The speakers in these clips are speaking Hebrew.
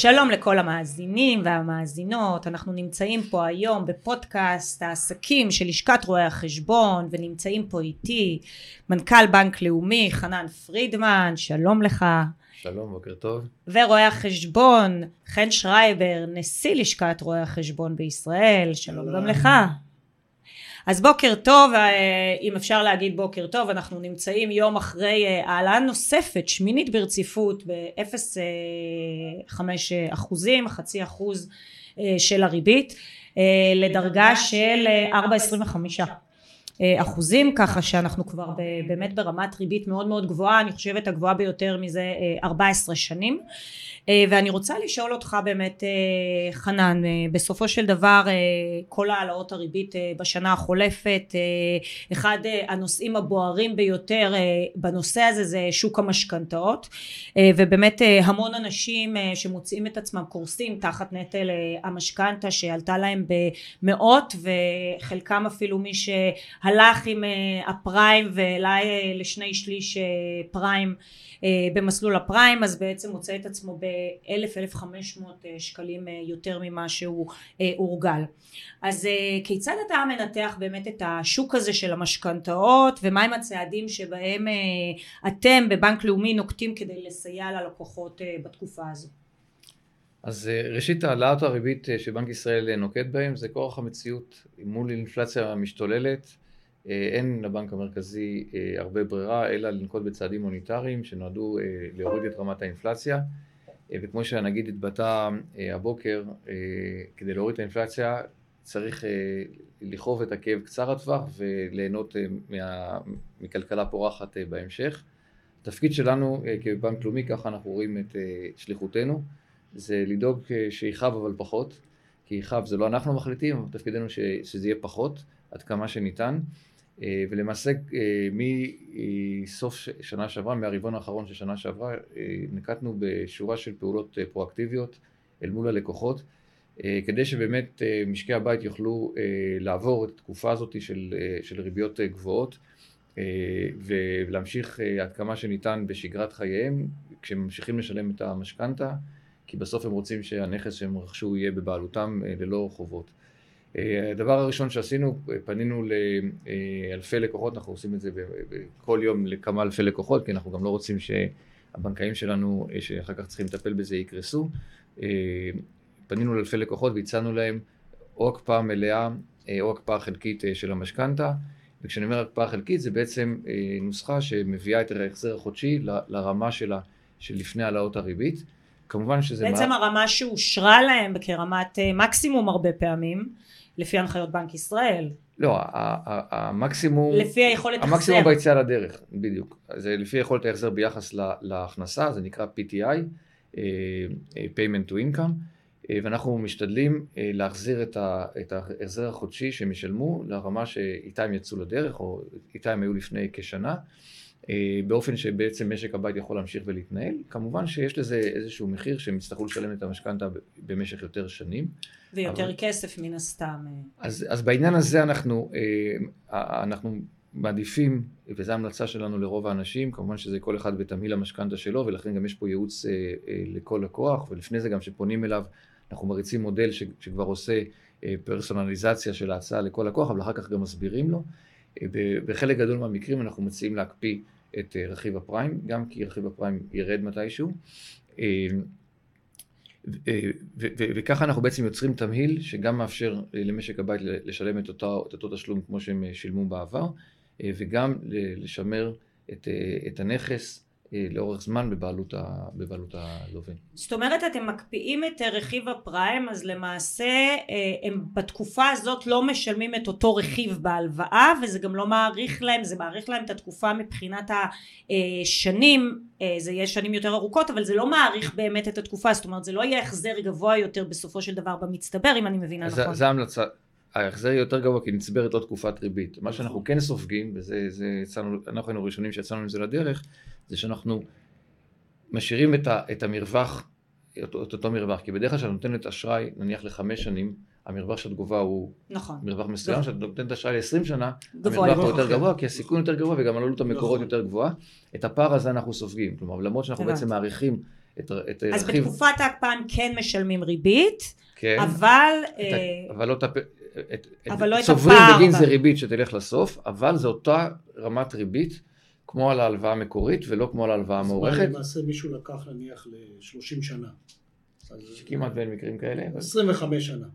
שלום לכל המאזינים והמאזינות, אנחנו נמצאים פה היום בפודקאסט העסקים של לשכת רואי החשבון ונמצאים פה איתי מנכ"ל בנק לאומי חנן פרידמן, שלום לך. שלום, בוקר טוב. ורואה החשבון חן שרייבר, נשיא לשכת רואי החשבון בישראל, שלום גם לך. אז בוקר טוב, אה, אם אפשר להגיד בוקר טוב, אנחנו נמצאים יום אחרי אה, העלאה נוספת, שמינית ברציפות ב-0.5 אחוזים, חצי אחוז אה, של הריבית, לדרגה של 4.25 אחוזים, ככה שאנחנו כבר באמת ברמת ריבית מאוד מאוד גבוהה, אני חושבת הגבוהה ביותר מזה 14 שנים. אה, ואני רוצה לשאול אותך באמת אה, חנן אה, בסופו של דבר כל העלאות הריבית בשנה החולפת אחד הנושאים הבוערים ביותר בנושא הזה זה שוק המשכנתאות ובאמת המון אנשים שמוצאים את עצמם קורסים תחת נטל המשכנתה שעלתה להם במאות וחלקם אפילו מי שהלך עם הפריים והעלה לשני שליש פריים במסלול הפריים אז בעצם מוצא את עצמו ב-1,000-1,500 אה, שקלים אה, יותר ממה שהוא אה, הורגל. אז כיצד אתה מנתח באמת את השוק הזה של המשכנתאות ומהם הצעדים שבהם אתם בבנק לאומי נוקטים כדי לסייע ללקוחות בתקופה הזו? אז ראשית העלאת הריבית שבנק ישראל נוקט בהם זה כורח המציאות מול אינפלציה משתוללת אין לבנק המרכזי הרבה ברירה אלא לנקוט בצעדים מוניטריים שנועדו להוריד את רמת האינפלציה אה, וכמו שהנגיד התבטא אה, הבוקר, אה, כדי להוריד את האינפלציה צריך לכאוב את הכאב קצר הטווח וליהנות מה, מכלכלה פורחת בהמשך. התפקיד שלנו כבנק לאומי, ככה אנחנו רואים את שליחותנו, זה לדאוג שיכאב אבל פחות, כי יכאב זה לא אנחנו מחליטים, אבל תפקידנו שזה יהיה פחות, עד כמה שניתן. אה, ולמעשה אה, מסוף שנה שעברה, מהרבעון האחרון של שנה שעברה, אה, נקטנו בשורה של פעולות פרואקטיביות אל מול הלקוחות, כדי שבאמת משקי הבית יוכלו לעבור את התקופה הזאת של, של ריביות גבוהות ולהמשיך עד כמה שניתן בשגרת חייהם כשהם ממשיכים לשלם את המשכנתה, כי בסוף הם רוצים שהנכס שהם רכשו יהיה בבעלותם ללא חובות. אה, הדבר הראשון שעשינו, פנינו לאלפי לקוחות, אנחנו עושים את זה כל יום לכמה אלפי לקוחות, כי אנחנו גם לא רוצים שהבנקאים שלנו, אה, שאחר כך צריכים לטפל בזה, יקרסו. אה, פנינו לאלפי לקוחות והצענו להם או הקפאה מלאה או הקפאה חלקית של המשכנתה, וכשאני אומר הקפאה חלקית זה בעצם נוסחה שמביאה את ההחזר החודשי לרמה שלה של לפני העלאות הריבית. כמובן שזה... בעצם מה... הרמה שאושרה להם כרמת מקסימום הרבה פעמים. לפי הנחיות בנק ישראל. לא, המקסימום... לפי היכולת החזר. המקסימום ביציאה לדרך, בדיוק. זה לפי יכולת ההחזר ביחס להכנסה, זה נקרא PTI, אה, אה, Payment to Income, אה, ואנחנו משתדלים להחזיר את ההחזר החודשי שהם ישלמו לרמה שאיתה הם יצאו לדרך, או איתה הם היו לפני כשנה. באופן שבעצם משק הבית יכול להמשיך ולהתנהל. כמובן שיש לזה איזשהו מחיר שהם יצטרכו לשלם את המשכנתה במשך יותר שנים. ויותר אבל... כסף מן הסתם. אה. אז, אז בעניין הזה אנחנו, אה, אנחנו מעדיפים, וזו המלצה שלנו לרוב האנשים, כמובן שזה כל אחד בתמהיל המשכנתה שלו, ולכן גם יש פה ייעוץ אה, לכל לקוח, ולפני זה גם שפונים אליו, אנחנו מריצים מודל שכבר עושה פרסונליזציה של ההצעה לכל לקוח, אבל אחר כך גם מסבירים לו. בחלק גדול מהמקרים אנחנו מציעים להקפיא את רכיב הפריים, גם כי רכיב הפריים ירד מתישהו. וככה אנחנו בעצם יוצרים תמהיל שגם מאפשר למשק הבית לשלם את אותו, את אותו תשלום כמו שהם שילמו בעבר, אה, וגם לשמר את, אה, את הנכס אה, לאורך זמן בבעלות, ה, בבעלות הלווה. זאת אומרת אתם מקפיאים את רכיב הפריים אז למעשה הם בתקופה הזאת לא משלמים את אותו רכיב בהלוואה וזה גם לא מעריך להם זה מעריך להם את התקופה מבחינת השנים אה, זה יהיה שנים יותר ארוכות אבל זה לא מעריך באמת את התקופה זאת אומרת זה לא יהיה החזר גבוה יותר בסופו של דבר במצטבר אם אני מבינה נכון. זה המלצה ההחזר יהיה יותר גבוה כי נצברת עוד תקופת ריבית. מה שאנחנו כן סופגים, וזה יצאנו, אנחנו היינו ראשונים שיצאנו עם זה לדרך, זה שאנחנו משאירים את, ה, את המרווח, את, את אותו מרווח, כי בדרך כלל כשאת נותנת אשראי, נניח לחמש שנים, המרווח של תגובה הוא נכון. מרווח מסוים, כשאת נותנת אשראי ל-20 שנה, המרווח הוא יותר גבוה, כי הסיכון יותר גבוה וגם עלות המקורות נכון. יותר גבוהה. את הפער הזה אנחנו סופגים, כלומר למרות שאנחנו בעצם מעריכים את, את אז רכיב... בתקופת ההקפאה הם כן משלמים ריבית, כן, אבל... את, אה, אבל לא את, הפ- את, אבל לא את צוברים הפער בגין בה. זה ריבית שתלך לסוף, אבל זה אותה רמת ריבית כמו על ההלוואה המקורית ולא כמו על ההלוואה המוערכת, למעשה מישהו לקח נניח ל-30 שנה. שכמעט ואין מקרים כאלה, אבל- 25 שנה.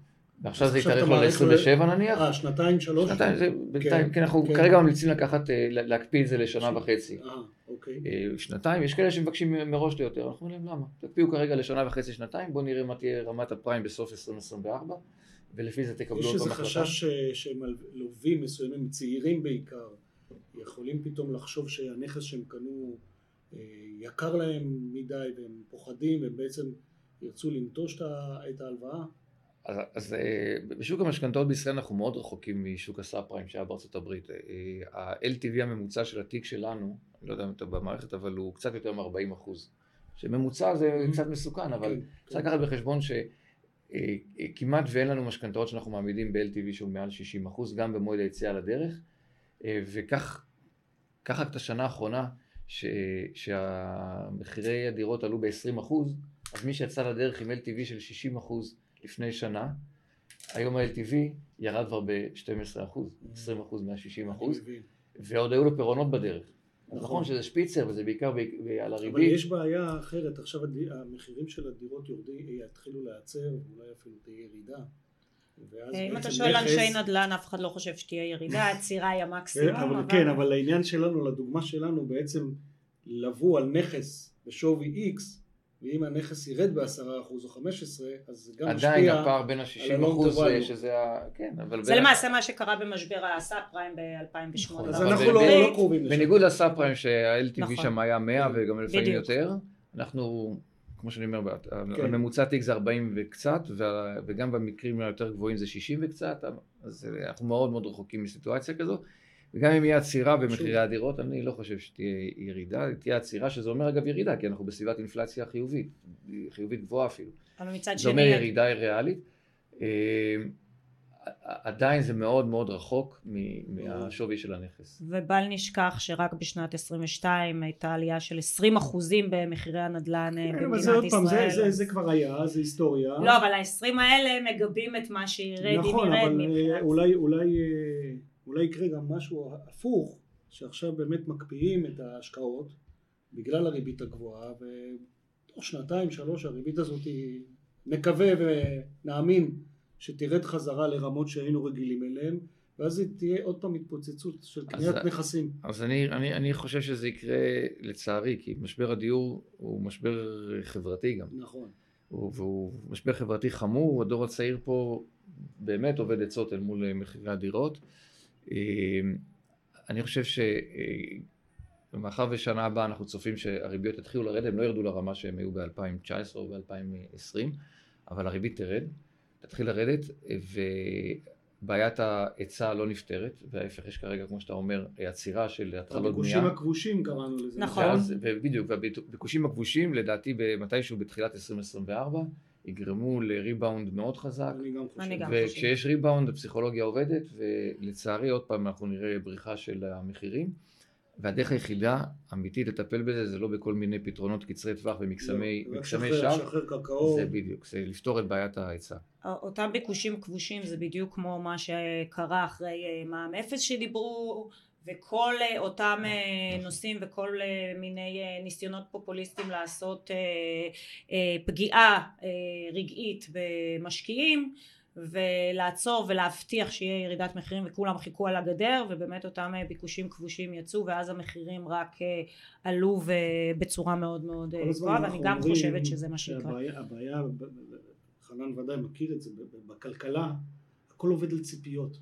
ועכשיו זה יתארך לו מעריך ל-27 נניח, אה, שנתיים, שלוש? שנתיים, זה בינתיים, כן, כן, אנחנו כן. כרגע ממליצים לקחת, אה, לה- להקפיא את זה לשנה וחצי. אה, אוקיי. אה, שנתיים, יש כאלה שמבקשים מראש ליותר, אנחנו אומרים להם למה? תקפיאו כרגע לשנה וחצי, שנתיים, בואו נראה מה תהיה רמת הפריים בסוף 2024, ולפי זה תקבלו יש עוד איזה פעם החלטה. חשש ש- שמלווים מסוימים, צעירים בעיקר, יכולים פתאום לחשוב שהנכס שהם קנו אה, יקר להם מדי והם פוחדים והם בעצם ירצו לנטוש את ההלוואה. אז, אז אה, בשוק המשכנתאות בישראל אנחנו מאוד רחוקים משוק הסאב פריים שהיה בארצות הברית. אה, ה-LTV הממוצע של התיק שלנו, אני לא יודע אם אתה במערכת, אבל הוא קצת יותר מ-40 אחוז. שממוצע זה Mhm. קצת מסוכן, אבל כן, צריך לקחת בחשבון שכמעט ואין לנו משכנתאות שאנחנו מעמידים ב-LTV שהוא מעל 60 אחוז, גם במועד היציאה לדרך, אה, וכך, קח את השנה האחרונה, ש- שהמחירי הדירות עלו ב-20 אחוז, אז מי שיצא לדרך עם LTV של 60 אחוז לפני שנה, היום ה-LTV ירד כבר ב-12 אחוז, 20 אחוז מה-60 אחוז, אני מבין. ועוד היו לו פירעונות בדרך. נכון. נכון שזה שפיצר וזה בעיקר ב- ב- על אבל הריבית. יש בעיה אחרת, עכשיו המחירים של הדירות יורדים, יתחילו להיעצר, ואולי אפילו תהיה ירידה. אם אתה שואל אנשי נדל"ן, אף אחד לא חושב שתהיה ירידה, העצירה היא המקסימום, כן, אבל, כן, אבל לעניין שלנו, לדוגמה שלנו, בעצם לבוא על נכס בשווי X, ואם הנכס ירד ב-10% או 15%, אז זה גם עדיין משפיע. הפער בין ה-60 על ה-long אחוז. שזה ה... כן, אבל... זה למעשה מה שקרה במשבר הסאב פריים ב-2008. נכון, אז אנחנו לא, לא קרובים לשם. בניגוד לסאב פריים שה-LTV. שם היה 100 כן. וגם לפעמים. יותר, אנחנו, כמו שאני אומר, כן. הממוצע תיק זה 40 וקצת, וגם במקרים היותר גבוהים זה 60 וקצת, אז אנחנו מאוד מאוד רחוקים מסיטואציה כזו. וגם אם יהיה עצירה במחירי הדירות, אני לא חושב שתהיה ירידה, תהיה עצירה, שזה אומר אגב ירידה, כי אנחנו בסביבת אינפלציה חיובית, חיובית גבוהה אפילו. אבל מצד זה שני, אומר ירידה ריאלית. אה, עדיין זה מאוד מאוד רחוק מהשווי של הנכס. ובל נשכח שרק בשנת 22 הייתה עלייה של 20 אחוזים במחירי הנדל"ן אה, כן, אבל במדינת זה עוד פעם, זה, ישראל. זה, זה כבר היה, זה היסטוריה. לא, אבל ה-20 האלה מגבים את מה שירד אם נכון, ירד אבל אה. אולי, אולי, אולי יקרה גם משהו הפוך, שעכשיו באמת מקפיאים את ההשקעות בגלל הריבית הגבוהה, ותוך שנתיים שלוש הריבית הזאת היא, נקווה ונאמין שתרד חזרה לרמות שהיינו רגילים אליהן, ואז היא תהיה עוד פעם התפוצצות של קניית נכסים. אז אני, אני, אני חושב שזה יקרה לצערי, כי משבר הדיור הוא משבר חברתי גם. נכון. הוא, והוא משבר חברתי חמור, הדור הצעיר פה באמת עובד עצות אל מול מחירי הדירות. אה, אני חושב שמאחר ושנה הבאה אנחנו צופים שהריביות יתחילו לרדת, הם לא ירדו לרמה שהם היו ב-2019 או ב-2020, אבל הריבית תרד, תתחיל לרדת, ובעיית ההיצע לא נפתרת, וההפך יש כרגע, כמו שאתה אומר, עצירה של התחלות בנייה. הביקושים הכבושים קראנו לזה. נכון. ואז, ובדיוק, והביקושים הכבושים לדעתי מתישהו בתחילת 2024 יגרמו לריבאונד מאוד חזק אני גם חושב. אני גם. וכשיש ריבאונד הפסיכולוגיה עובדת ולצערי עוד פעם אנחנו נראה בריחה של המחירים והדרך היחידה אמיתית לטפל בזה זה לא בכל מיני פתרונות קצרי טווח ומקסמי לא, קרקעות. זה בדיוק, זה לפתור את בעיית ההיצע. אותם ביקושים כבושים זה בדיוק כמו מה שקרה אחרי אה, מע"מ אפס שדיברו וכל אה, אותם אה, נושאים וכל אה, מיני אה, ניסיונות פופוליסטיים לעשות אה, אה, פגיעה אה, רגעית במשקיעים ולעצור ולהבטיח שיהיה ירידת מחירים וכולם חיכו על הגדר ובאמת אותם אה, ביקושים כבושים יצאו ואז המחירים רק אה, עלו בצורה מאוד מאוד אה, גבוהה ואני גם חושבת שזה מה שיקרה. הבעיה, חנן ודאי מכיר את זה, בכלכלה הכל עובד על ציפיות.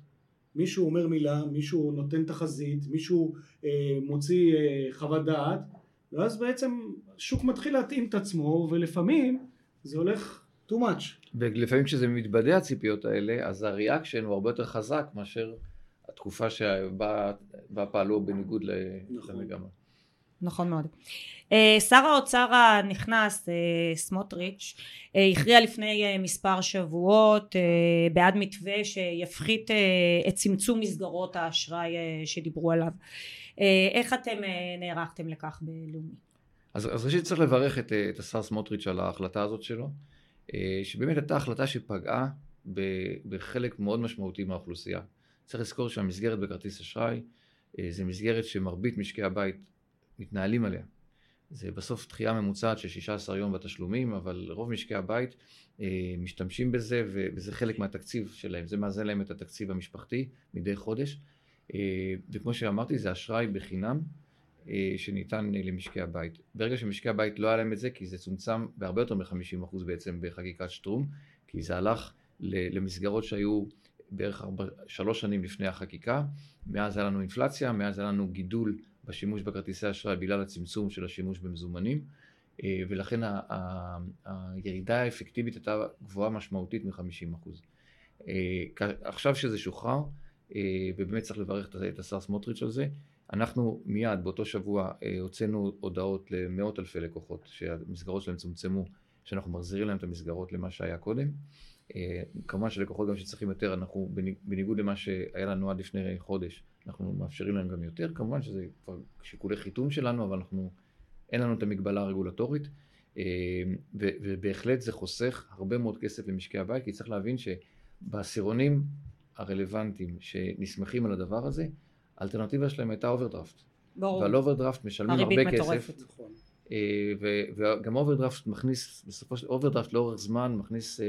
מישהו אומר מילה, מישהו נותן תחזית, מישהו אה, מוציא אה, חוות דעת, ואז בעצם השוק מתחיל להתאים את עצמו, ולפעמים זה הולך too much. ולפעמים כשזה מתבדה הציפיות האלה אז הריאקשן הוא הרבה יותר חזק מאשר התקופה שבה בה פעלו בניגוד נכון. למגמה. נכון מאוד. אה, שר האוצר הנכנס אה, סמוטריץ' אה, הכריע לפני מספר שבועות בעד מתווה שיפחית את צמצום מסגרות האשראי שדיברו עליו. איך אתם נערכתם לכך בלאומי? אז, אז ראשית צריך לברך את, את השר סמוטריץ' על ההחלטה הזאת שלו, שבאמת הייתה החלטה שפגעה בחלק מאוד משמעותי מהאוכלוסייה. צריך לזכור שהמסגרת בכרטיס אשראי זה מסגרת שמרבית משקי הבית מתנהלים עליה. זה בסוף דחייה ממוצעת של 16 יום בתשלומים, אבל רוב משקי הבית אה, משתמשים בזה וזה חלק מהתקציב שלהם, זה מאזן להם את התקציב המשפחתי מדי חודש. אה, וכמו שאמרתי, זה אשראי בחינם אה, שניתן למשקי הבית. ברגע שמשקי הבית לא היה להם את זה, כי זה צומצם בהרבה יותר מ-50% בעצם בחקיקת שטרום, כי זה הלך למסגרות שהיו בערך ארבע, שלוש שנים לפני החקיקה, מאז היה לנו אינפלציה, מאז היה לנו גידול בשימוש בכרטיסי אשראי בגלל הצמצום של השימוש במזומנים, אה, ולכן הירידה האפקטיבית הייתה גבוהה משמעותית מ-50%. אה, עכשיו שזה שוחרר, אה, ובאמת צריך לברך את השר סמוטריץ' על זה, אנחנו מיד באותו שבוע הוצאנו הודעות למאות אלפי לקוחות שהמסגרות שלהם צומצמו, שאנחנו מחזירים להם את המסגרות למה שהיה קודם. כמובן שלקוחות גם שצריכים יותר, אנחנו בניגוד למה שהיה לנו עד לפני חודש, אנחנו מאפשרים להם גם יותר, כמובן שזה כבר שיקולי חיתום שלנו, אבל אנחנו, אין לנו את המגבלה הרגולטורית, אה, ובהחלט זה חוסך הרבה מאוד כסף למשקי הבית, כי צריך להבין שבעשירונים הרלוונטיים שנסמכים על הדבר הזה, האלטרנטיבה שלהם הייתה אוברדרפט. ברור. ועל אוברדרפט משלמים הרבה כסף. נכון. אה, וגם אוברדרפט מכניס, בסופו של אוברדרפט לאורך זמן מכניס אה,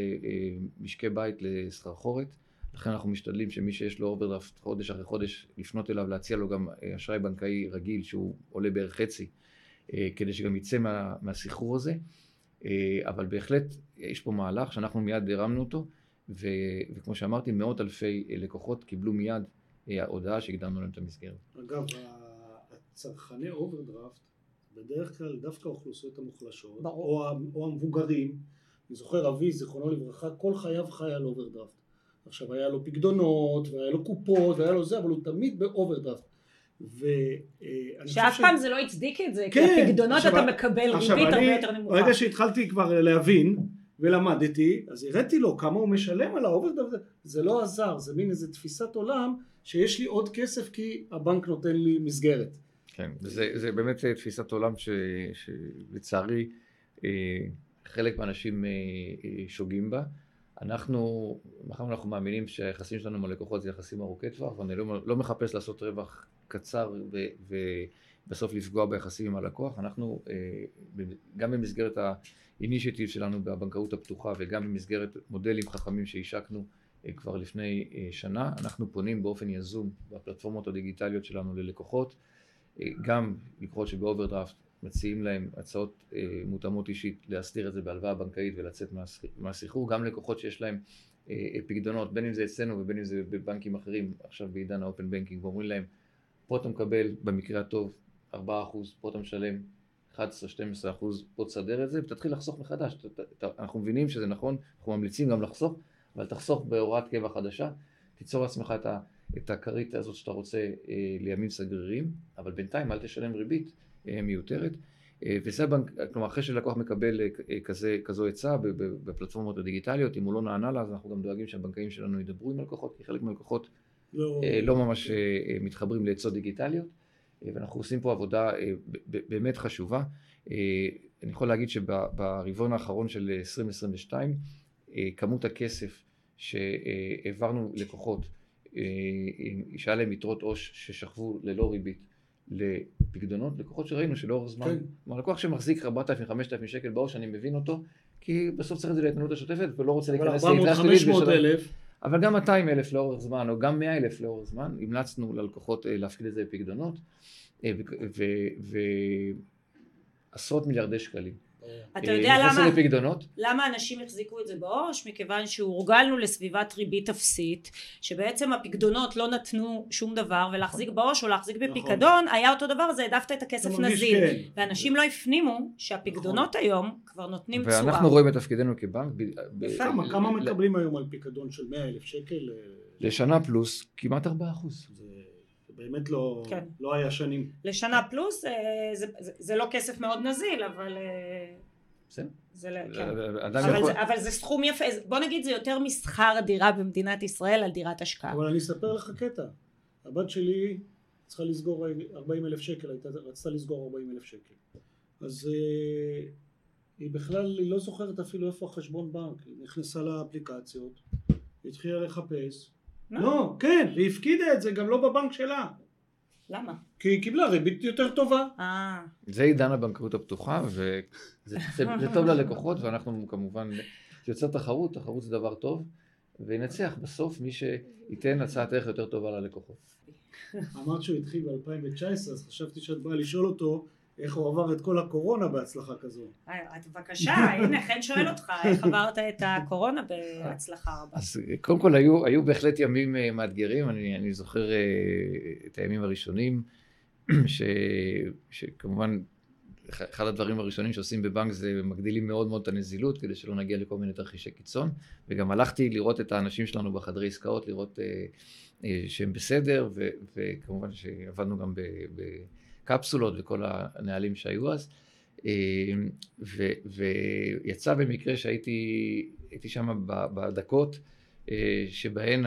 משקי בית לסחרחורת. לכן אנחנו משתדלים שמי שיש לו אוברדרפט חודש אחרי חודש, לפנות אליו, להציע לו גם אה, אשראי בנקאי רגיל שהוא עולה בערך חצי, אה, כדי שגם יצא מה, מהסחרור הזה. אה, אבל בהחלט יש פה מהלך שאנחנו מיד הרמנו אותו, ו, וכמו שאמרתי, מאות אלפי לקוחות קיבלו מיד הודעה שהקדמנו להם את המסגרת. אגב, הצרכני אוברדרפט, בדרך כלל דווקא האוכלוסיות המוחלשות, או, או המבוגרים, אני זוכר אבי, זיכרונו לברכה, כל חייו חי על אוברדרפט. עכשיו היה לו פקדונות והיה לו קופות והיה לו זה אבל הוא תמיד באוברדרפט שאף פעם זה לא הצדיק את זה, כן, כי הפקדונות אתה מקבל ריבית הרבה יותר נמוכה. ברגע שהתחלתי כבר להבין ולמדתי, אז הראיתי לו כמה הוא משלם על האוברדרפט, זה לא עזר, זה מין איזה תפיסת עולם שיש לי עוד כסף כי הבנק נותן לי מסגרת. כן, זה, זה באמת תפיסת עולם שלצערי אה, חלק מהאנשים אה, אה, שוגים בה. אנחנו, מאחר אנחנו מאמינים שהיחסים שלנו עם הלקוחות זה יחסים ארוכי טווח, ואני לא, לא מחפש לעשות רווח קצר ו, ובסוף לפגוע ביחסים עם הלקוח, אנחנו אה, גם במסגרת האינישטיב שלנו בבנקאות הפתוחה וגם במסגרת מודלים חכמים שהשקנו אה, כבר לפני אה, שנה, אנחנו פונים באופן יזום בפלטפורמות הדיגיטליות שלנו ללקוחות, גם לקוחות שבאוברדרפט מציעים להם הצעות אה, מותאמות אישית להסדיר את זה בהלוואה בנקאית ולצאת מהסחרור, גם לקוחות שיש להם אה, פקדונות, בין אם זה אצלנו ובין אם זה בבנקים אחרים, עכשיו בעידן ה open banking, ואומרים להם, פה אתה מקבל במקרה הטוב 4%, פה אתה משלם 11-12%, פה תסדר את זה ותתחיל לחסוך מחדש. אנחנו מבינים שזה נכון, אנחנו ממליצים גם לחסוך, אבל תחסוך בהוראת קבע חדשה, תיצור לעצמך את, הכרית הזאת שאתה רוצה אה, לימים סגרירים, אבל בינתיים אל תשלם ריבית. אה, מיותרת. אה, וזה הבנק, כלומר אחרי שלקוח מקבל אה, כזה, כזו עצה בפלטפורמות הדיגיטליות, אם הוא לא נענה לה אז אנחנו גם דואגים שהבנקאים שלנו ידברו עם הלקוחות, כי חלק מהלקוחות לא, לא ממש מתחברים לעצות דיגיטליות, ואנחנו עושים פה עבודה באמת חשובה. אני יכול להגיד שברבעון האחרון של 2022, כמות הכסף שהעברנו לקוחות, שהיה להם יתרות עו"ש ששכבו ללא ריבית, לפקדונות, לקוחות שראינו שלאורך זמן, כן. כלומר לקוח שמחזיק 4,000-5,000 שקל בעו"ש, אני מבין אותו, כי בסוף צריך את זה להתנהלות השוטפת ולא רוצה להיכנס ליתרה שלילית אלף. אבל גם 200 אלף לאורך זמן, או גם 100 אלף לאורך זמן, המלצנו ללקוחות אה, להפקיד את זה בפקדונות, אה, ועשרות מיליארדי שקלים. אתה יודע אה, למה, למה אנשים החזיקו את זה בעו"ש? מכיוון שהורגלנו לסביבת ריבית אפסית, שבעצם הפקדונות לא נתנו שום דבר, ולהחזיק נכון. בעו"ש או להחזיק נכון. בפיקדון היה אותו דבר, אז העדפת את הכסף נזיל. כן. ואנשים לא הפנימו שהפקדונות נכון. היום כבר נותנים תשואה. ואנחנו רואים את תפקידנו כבנק. כמה מקבלים היום על פיקדון של 100 אלף שקל? לשנה פלוס כמעט 4 אחוז. באמת לא, כן. לא היה שנים. לשנה פלוס אה, זה, זה, זה לא כסף מאוד נזיל, אבל... אה, בסדר. זה, כן. אבל, יכול... זה, אבל זה סכום יפה, בוא נגיד זה יותר משכר דירה במדינת ישראל על דירת השקעה. אבל אני אספר לך קטע, הבת שלי צריכה לסגור 40 אלף שקל, הייתה, רצתה לסגור 40 אלף שקל. אז אה, היא בכלל, היא לא זוכרת אפילו איפה החשבון בנק, היא נכנסה לאפליקציות, התחילה לחפש? לא, כן, והיא הפקידה את זה גם לא בבנק שלה, למה? כי היא קיבלה ריבית יותר טובה. אה, זה עידן הבנקאות הפתוחה, וזה זה, זה טוב ללקוחות, ואנחנו כמובן, זה יוצר תחרות, תחרות זה דבר טוב, וינצח בסוף מי שייתן הצעת ערך יותר טובה ללקוחות. אמרת שהוא התחיל ב-2019, אז חשבתי שאת באה לשאול אותו איך הוא עבר את כל הקורונה בהצלחה כזו. אה, אז בבקשה, הנה חן שואל אותך, איך עברת את הקורונה בהצלחה רבה? אז קודם כל היו, היו בהחלט ימים אה, מאתגרים, אני, אני זוכר אה, את הימים הראשונים, ש, שכמובן אחד הדברים הראשונים שעושים בבנק זה מגדילים מאוד מאוד את הנזילות כדי שלא נגיע לכל מיני תרחישי קיצון וגם הלכתי לראות את האנשים שלנו בחדרי עסקאות, לראות אה, אה, שהם בסדר ו, וכמובן שעבדנו גם ב, בקפסולות וכל הנהלים שהיו אז אה, ו, ויצא במקרה שהייתי הייתי שם בדקות אה, שבהן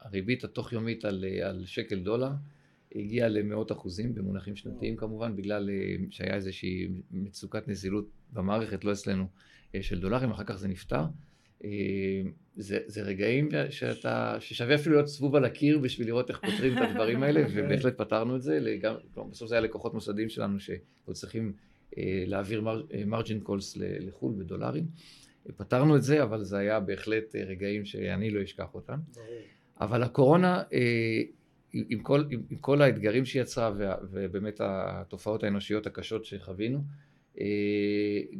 הריבית התוך יומית על, על שקל דולר הגיעה למאות אחוזים במונחים שנתיים כמובן, בגלל אה, שהיה איזושהי מצוקת נזילות במערכת, לא אצלנו, אה, של דולרים, אחר כך זה נפתר. אה, זה, זה רגעים שאתה, ששווה אפילו להיות סבוב על הקיר בשביל לראות איך פותרים את הדברים האלה, ובהחלט פתרנו את זה, לגמ, כלומר, בסוף זה היה לקוחות מוסדיים שלנו שעוד צריכים להעביר מר, מרג'ין קולס לחו"ל בדולרים. פתרנו את זה, אבל זה היה בהחלט רגעים שאני לא אשכח אותם. אבל הקורונה עם כל, עם, עם כל האתגרים שהיא יצרה ובאמת התופעות האנושיות הקשות שחווינו, אה,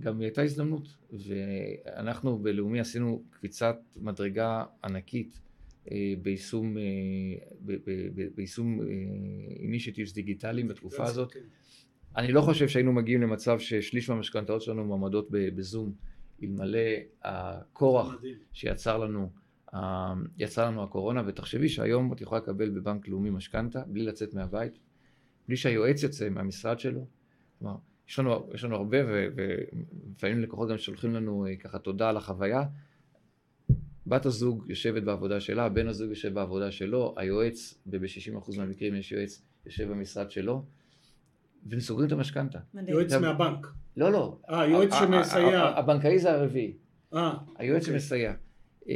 גם היא הייתה הזדמנות. ואנחנו בלאומי עשינו קפיצת מדרגה ענקית אה, ביישום, אה, ביישום אינישיטיבס דיגיטליים בתקופה הזאת. כן. אני לא חושב שהיינו מגיעים למצב ששליש מהמשכנתאות שלנו מועמדות בזום, אלמלא הכורח שיצר לנו יצא לנו הקורונה, ותחשבי שהיום את יכולה לקבל בבנק לאומי משכנתה בלי לצאת מהבית, בלי שהיועץ יוצא מהמשרד שלו. כלומר, יש לנו, יש לנו הרבה, ולפעמים לקוחות גם שולחים לנו אה, ככה תודה על החוויה. בת הזוג יושבת בעבודה שלה, בן הזוג יושב בעבודה שלו, היועץ, וב-60% מהמקרים יש יועץ, יושב במשרד שלו, וסוגרים את המשכנתה. יועץ מהבנק. לא, לא. אה, יועץ שמסייע. הבנקאי זה הרביעי. אה. היועץ אוקיי. שמסייע. אה,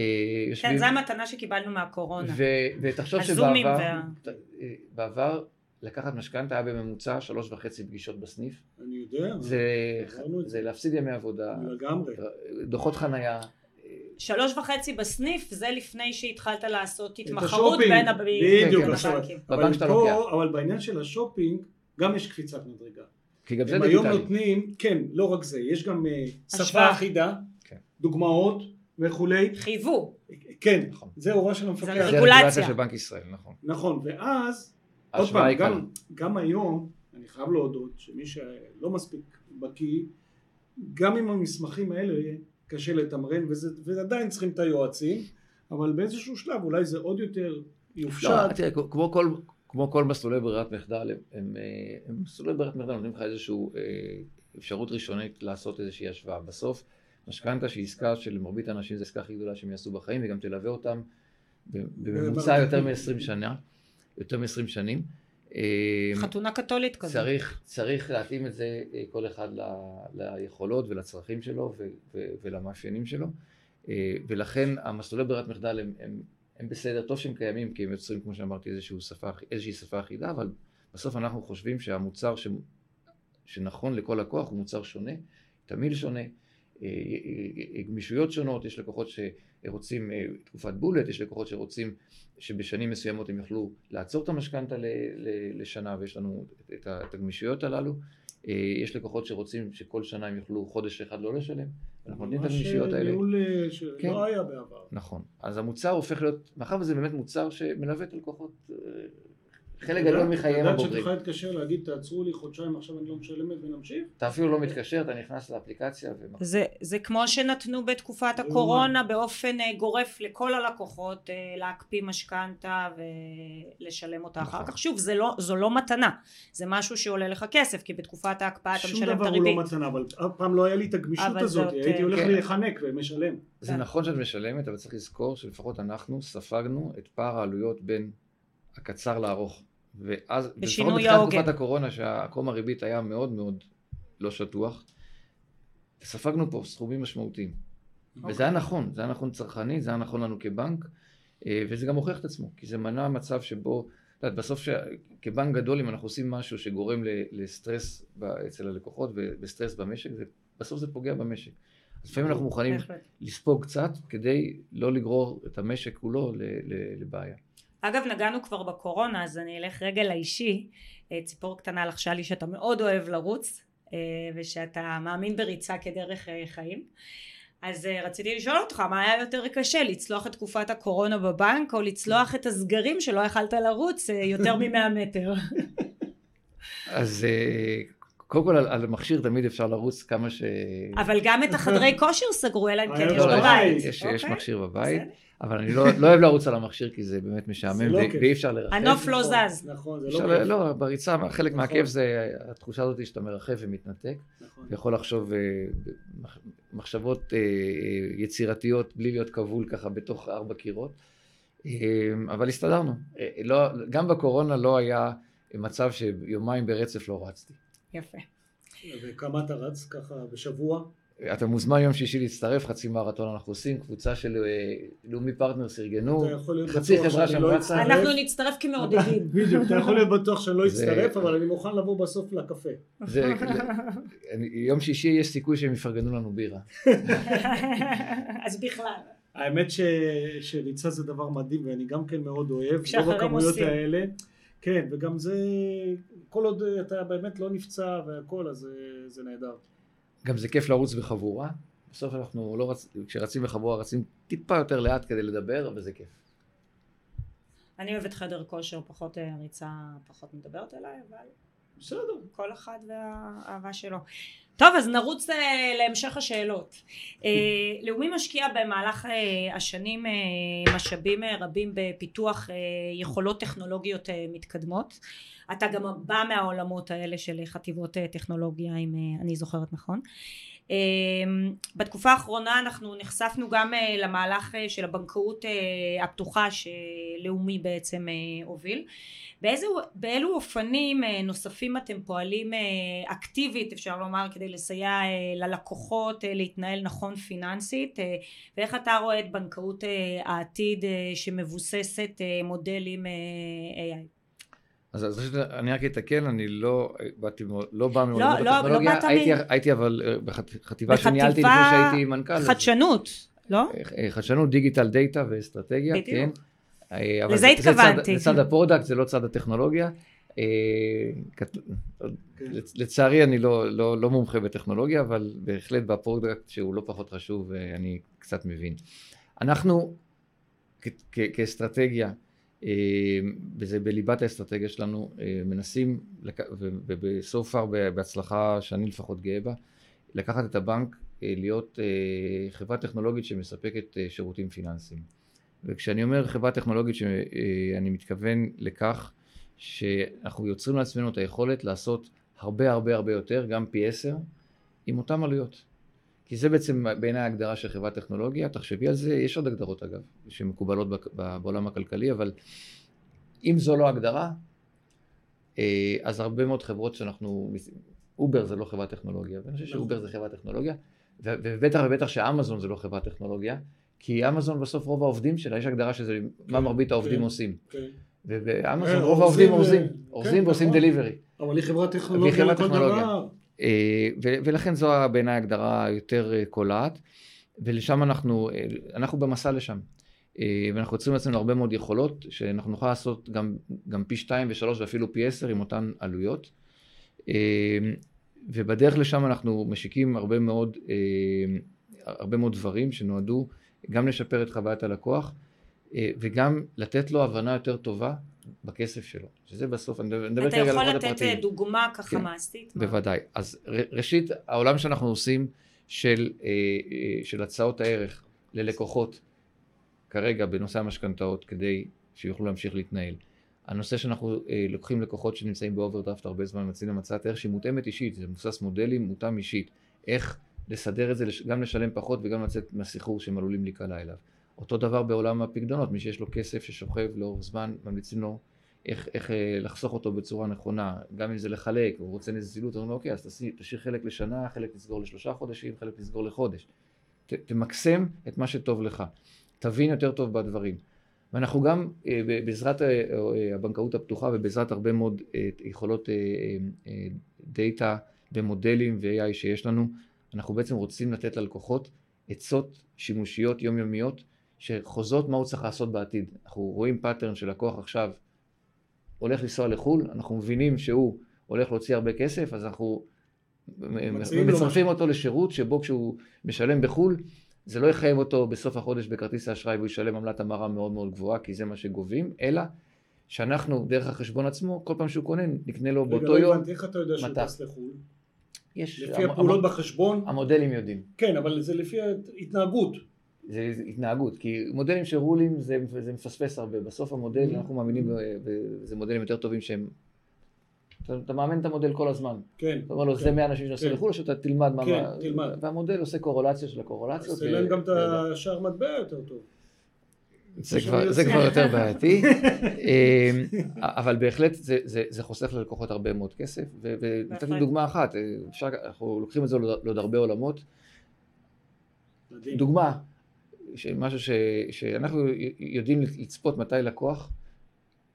כן, זו המתנה שקיבלנו מהקורונה. ותחשוב שבעבר, אה, בעבר לקחת משכנתה היה בממוצע שלוש וחצי פגישות בסניף. אני יודע. זה להפסיד ימי עבודה. לגמרי. דוחות חנייה. שלוש וחצי בסניף, זה לפני שהתחלת לעשות התמחרות בין הבנקים. בבנק שאתה לוקח. אבל בעניין של השופינג, גם יש קפיצת מדרגה. כי גם זה דיגיטלי. הם היום נותנים, כן, לא רק זה, יש גם אה, שפה אחידה, כן. דוגמאות. וכולי. חייבו. כן, נכון. זה הוראה של המפקח. זה רגולציה. של בנק ישראל, נכון. נכון, ואז, עוד פעם, גם, גם היום, אני חייב להודות, שמי שלא מספיק בקיא, גם עם המסמכים האלה קשה לתמרן, וזה, ועדיין צריכים את היועצים, אבל באיזשהו שלב אולי זה עוד יותר יופשט. לא, תראה, כמו כל, כמו כל מסלולי ברירת מחדל, הם, הם, הם מסלולי ברירת מחדל נותנים לך איזושהי אה, אפשרות ראשונית לעשות איזושהי השוואה. בסוף, משכנתה שהיא עסקה שלמרבית האנשים זו עסקה הכי גדולה שהם יעשו בחיים וגם תלווה אותם בממוצע יותר מ-20 שנה, יותר מ-20 שנים. אה, חתונה קתולית כזאת. צריך, צריך להתאים את זה אה, כל אחד ל, ליכולות ולצרכים שלו ו, ו, ולמאפיינים שלו אה, ולכן המסלולי ברירת מחדל הם, הם, הם בסדר, טוב שהם קיימים כי הם יוצרים כמו שאמרתי שפה, איזושהי שפה אחידה אבל בסוף אנחנו חושבים שהמוצר ש, שנכון לכל לקוח הוא מוצר שונה, תמיד שונה גמישויות שונות, יש לקוחות שרוצים אה, תקופת בולט, יש לקוחות שרוצים שבשנים מסוימות הם יוכלו לעצור את המשכנתה לשנה ויש לנו את הגמישויות הללו, יש לקוחות שרוצים שכל שנה הם יוכלו חודש אחד לא לשלם, אנחנו נותנים את הגמישויות האלה. ממש ניהול שלא כן. היה בעבר. נכון, אז המוצר הופך להיות, מאחר וזה באמת מוצר שמלווה את הלקוחות חלק גדול מחייהם הבוגרים. אתה יודעת שאת להתקשר להגיד תעצרו לי חודשיים עכשיו אני לא משלמת ונמשיך? אתה אפילו לא מתקשר, אתה נכנס לאפליקציה זה, זה כמו שנתנו בתקופת הקורונה באופן אה, גורף לכל הלקוחות אה, להקפיא משכנתה ולשלם אותה אחר נכון. כך. שוב, לא, זו לא מתנה, זה משהו שעולה לך כסף כי בתקופת ההקפאה אתה משלם את הריבית. שום דבר הוא לא מתנה, אבל אף פעם לא היה לי את הגמישות הזאת, הייתי הולך כן. להיחנק ומשלם. זה כן. נכון שאת משלמת, אבל צריך לזכור שלפחות אנחנו ספגנו את פער העלויות בין הקצר לארוך. ואז, בשינוי העוגן. בתקופת הקורונה, שהקום הריבית היה מאוד מאוד לא שטוח. ספגנו פה סכומים משמעותיים. אוקיי. וזה היה נכון, זה היה נכון צרכני, זה היה נכון לנו כבנק, אה, וזה גם הוכיח את עצמו, כי זה מנע מצב שבו, את יודעת, בסוף ש... כבנק גדול, אם אנחנו עושים משהו שגורם לסטרס ב- אצל הלקוחות וסטרס במשק, זה, בסוף זה פוגע במשק. אז לפעמים אנחנו מוכנים. לספוג קצת, כדי לא לגרור את המשק כולו ל- ל- לבעיה. אגב נגענו כבר בקורונה אז אני אלך רגע לאישי. אה, ציפור קטנה לחשה לי שאתה מאוד אוהב לרוץ אה, ושאתה מאמין בריצה כדרך אה, חיים. אז רציתי לשאול אותך מה היה יותר קשה לצלוח את תקופת הקורונה בבנק או לצלוח את הסגרים שלא יכלת לרוץ יותר מ-100 מטר? אז קודם כל על, על המכשיר תמיד אפשר לרוץ כמה ש... אבל גם את החדרי כושר סגרו אלא אם כן היה יש לא, בבית יש, יש, יש אוקיי? מכשיר בבית. אבל אני לא, לא אוהב לרוץ על המכשיר כי זה באמת משעמם זה לא. ואי אפשר לרחב. הנוף לא נכון, זז. נכון, זה לא כיף. לא, בריצה, חלק נכון. מהכיף זה התחושה הזאת שאתה מרחב ומתנתק, נכון. ויכול לחשוב אה, מח- מחשבות אה, אה, יצירתיות בלי להיות כבול ככה בתוך ארבע קירות, אה, אבל הסתדרנו. אה, לא, גם בקורונה לא היה מצב שיומיים ברצף לא רצתי. יפה וכמה אתה רץ ככה בשבוע? אתה מוזמן יום שישי להצטרף, חצי מרתון אנחנו עושים, קבוצה של אה, לאומי partners ארגנו, חצי חברה שם לא רצה. אנחנו נצטרף כמעודדים בדיוק, אתה יכול להיות בטוח שאני לא אצטרף, אבל אני מוכן לבוא בסוף לקפה. יום שישי יש סיכוי שהם יפרגנו לנו בירה. אז בכלל האמת ש... שריצה זה דבר מדהים ואני גם כן מאוד אוהב, כשאחרים עושים. כן, וגם זה, כל עוד אתה באמת לא נפצע והכל, אז זה, זה נהדר. גם זה כיף לרוץ בחבורה. בסוף אנחנו לא רצ... כשרצים בחבורה רצים טיפה יותר לאט כדי לדבר, אבל זה כיף. אני אוהבת חדר כושר, פחות אה, ריצה, פחות מדברת אליי, אבל בסדר. כל אחד והאהבה שלו. טוב, אז נרוץ אה, להמשך השאלות. אה, לאומי משקיע במהלך אה, השנים אה, משאבים אה, רבים בפיתוח אה, יכולות טכנולוגיות אה, מתקדמות. אתה גם בא מהעולמות האלה של חטיבות אה, טכנולוגיה, אם אה, אני זוכרת נכון. אה, בתקופה האחרונה אנחנו נחשפנו גם אה, למהלך אה, של הבנקאות אה, הפתוחה שלאומי בעצם הוביל. באיזה, באילו אופנים נוספים אתם פועלים אקטיבית אפשר לומר כדי לסייע ללקוחות להתנהל נכון פיננסית ואיך אתה רואה את בנקאות העתיד שמבוססת מודלים AI? אז אז ראשית, אני רק אתקן, אני לא באתי, לא בא מעולמות לא- לא הטכנולוגיה, באת מ- הייתי, הייתי אבל אה, בחטיבה שניהלתי לפני שהייתי מנכ"ל. חדשנות לא? אה, חדשנות, דיגיטל דאטה ואסטרטגיה, בדיוק. כן. אה, אבל לזה התכוונתי. זה צד ה product, זה לא צד הטכנולוגיה. אה, כן. לצ- לצערי אני לא, לא, לא מומחה בטכנולוגיה, אבל בהחלט ב product שהוא לא פחות חשוב, אה, אני קצת מבין. אנחנו כ- כ- כאסטרטגיה, אה, וזה בליבת האסטרטגיה שלנו, אה, מנסים, לק- ו- וב so far בהצלחה שאני לפחות גאה בה, לקחת את הבנק, אה, להיות אה, חברה טכנולוגית שמספקת אה, שירותים פיננסיים. וכשאני אומר חברה טכנולוגית שאני מתכוון לכך שאנחנו יוצרים לעצמנו את היכולת לעשות הרבה הרבה הרבה יותר, גם פי עשר, עם אותן עלויות. כי זה בעצם בעיניי ההגדרה של חברת טכנולוגיה, תחשבי על זה, יש עוד הגדרות אגב, שמקובלות בעולם הכלכלי, אבל אם זו לא הגדרה, אה, אז הרבה מאוד חברות שאנחנו, אובר זה לא חברת טכנולוגיה, ואני חושב נכון. שאובר זה חברת טכנולוגיה, ובטח ובטח שאמזון זה לא חברת טכנולוגיה, כי אמזון בסוף רוב העובדים שלה, יש הגדרה שזה מה כן, מרבית העובדים כן. עושים. כן. ובאמזון אה, רוב העובדים אורזים, אורזים, כן, ועושים נכון. דליברי. אבל היא חברת טכנולוגיה לכל. דבר. אה, ולכן זו בעיניי ההגדרה היותר אה, קולעת, ולשם אנחנו, אה, אנחנו במסע לשם. ואנחנו יוצרים לעצמנו הרבה מאוד יכולות, שאנחנו נוכל לעשות גם, גם פי שתיים ושלוש ואפילו פי עשר עם אותן עלויות. ובדרך לשם אנחנו משיקים הרבה מאוד, הרבה מאוד דברים שנועדו גם לשפר את חוויית הלקוח, וגם לתת לו הבנה יותר טובה בכסף שלו, שזה בסוף, אני מדבר אתה כרגע על יכול הפרט לתת הפרטי. אה, דוגמה ככה כן, מעשית? מה? בוודאי. אז ר- ראשית, העולם שאנחנו עושים של, אה, אה, של הצעות הערך ללקוחות כרגע בנושא המשכנתאות כדי שיוכלו להמשיך להתנהל. הנושא שאנחנו אה, לוקחים לקוחות שנמצאים באוברדרפט הרבה זמן, מציעים להם הצעת ערך שהיא מותאמת אישית, זה מבוסס מודלים, מותאם אישית. איך לסדר את זה, גם לשלם פחות וגם לצאת מהסחרור שהם עלולים להיקלע אליו. אותו דבר בעולם הפקדונות, מי שיש לו כסף ששוכב לאורך זמן, ממליצים לו איך, איך אה, לחסוך אותו בצורה נכונה, גם אם זה לחלק, הוא רוצה נזילות, אומרים לו אוקיי, אז תשאיר חלק לשנה, חלק תסגור לשלושה חודשים, חלק תסגור לחודש. ת, תמקסם את מה שטוב לך, תבין יותר טוב בדברים. ואנחנו גם אה, בעזרת הבנקאות הפתוחה ובעזרת הרבה מאוד יכולות data ומודלים ו-AI שיש לנו, אנחנו בעצם רוצים לתת ללקוחות עצות שימושיות יומיומיות שחוזות מה הוא צריך לעשות בעתיד. אנחנו רואים pattern של לקוח עכשיו הולך לנסוע לחו"ל, אנחנו מבינים שהוא הולך להוציא הרבה כסף, אז אנחנו מצרפים אותו לשירות שבו כשהוא משלם בחו"ל, זה לא יחייב אותו בסוף החודש בכרטיס האשראי והוא ישלם עמלת המרה מאוד מאוד גבוהה, כי זה מה שגובים, אלא שאנחנו דרך החשבון עצמו, כל פעם שהוא קונה, נקנה לו באותו לא יום. רגע, איך אתה יודע שהוא טס לחו"ל? יש... לפי הפעולות בחשבון? המודלים יודעים. כן, אבל זה לפי ההתנהגות. זה התנהגות, כי מודלים של רולים זה, זה מפספס הרבה, בסוף המודל, mm-hmm. אנחנו מאמינים, וזה מודלים יותר טובים שהם, אתה, אתה מאמן את המודל כל הזמן. כן. אתה אומר לו, כן, זה 100 אנשים שנסעו כן. לחו"ל, שאתה תלמד מה, כן, תלמד. והמודל עושה קורולציה של הקורולציות. אז תלם גם את השער מטבע יותר טוב. זה כבר, זה כבר יותר בעייתי, אמ, אבל בהחלט זה, זה, זה חוסך ללקוחות הרבה מאוד כסף, ונתתי דוגמה אחת, אפשר, אנחנו לוקחים את זה לעוד הרבה עולמות. מדהים. דוגמה, משהו ש, שאנחנו יודעים לצפות מתי לקוח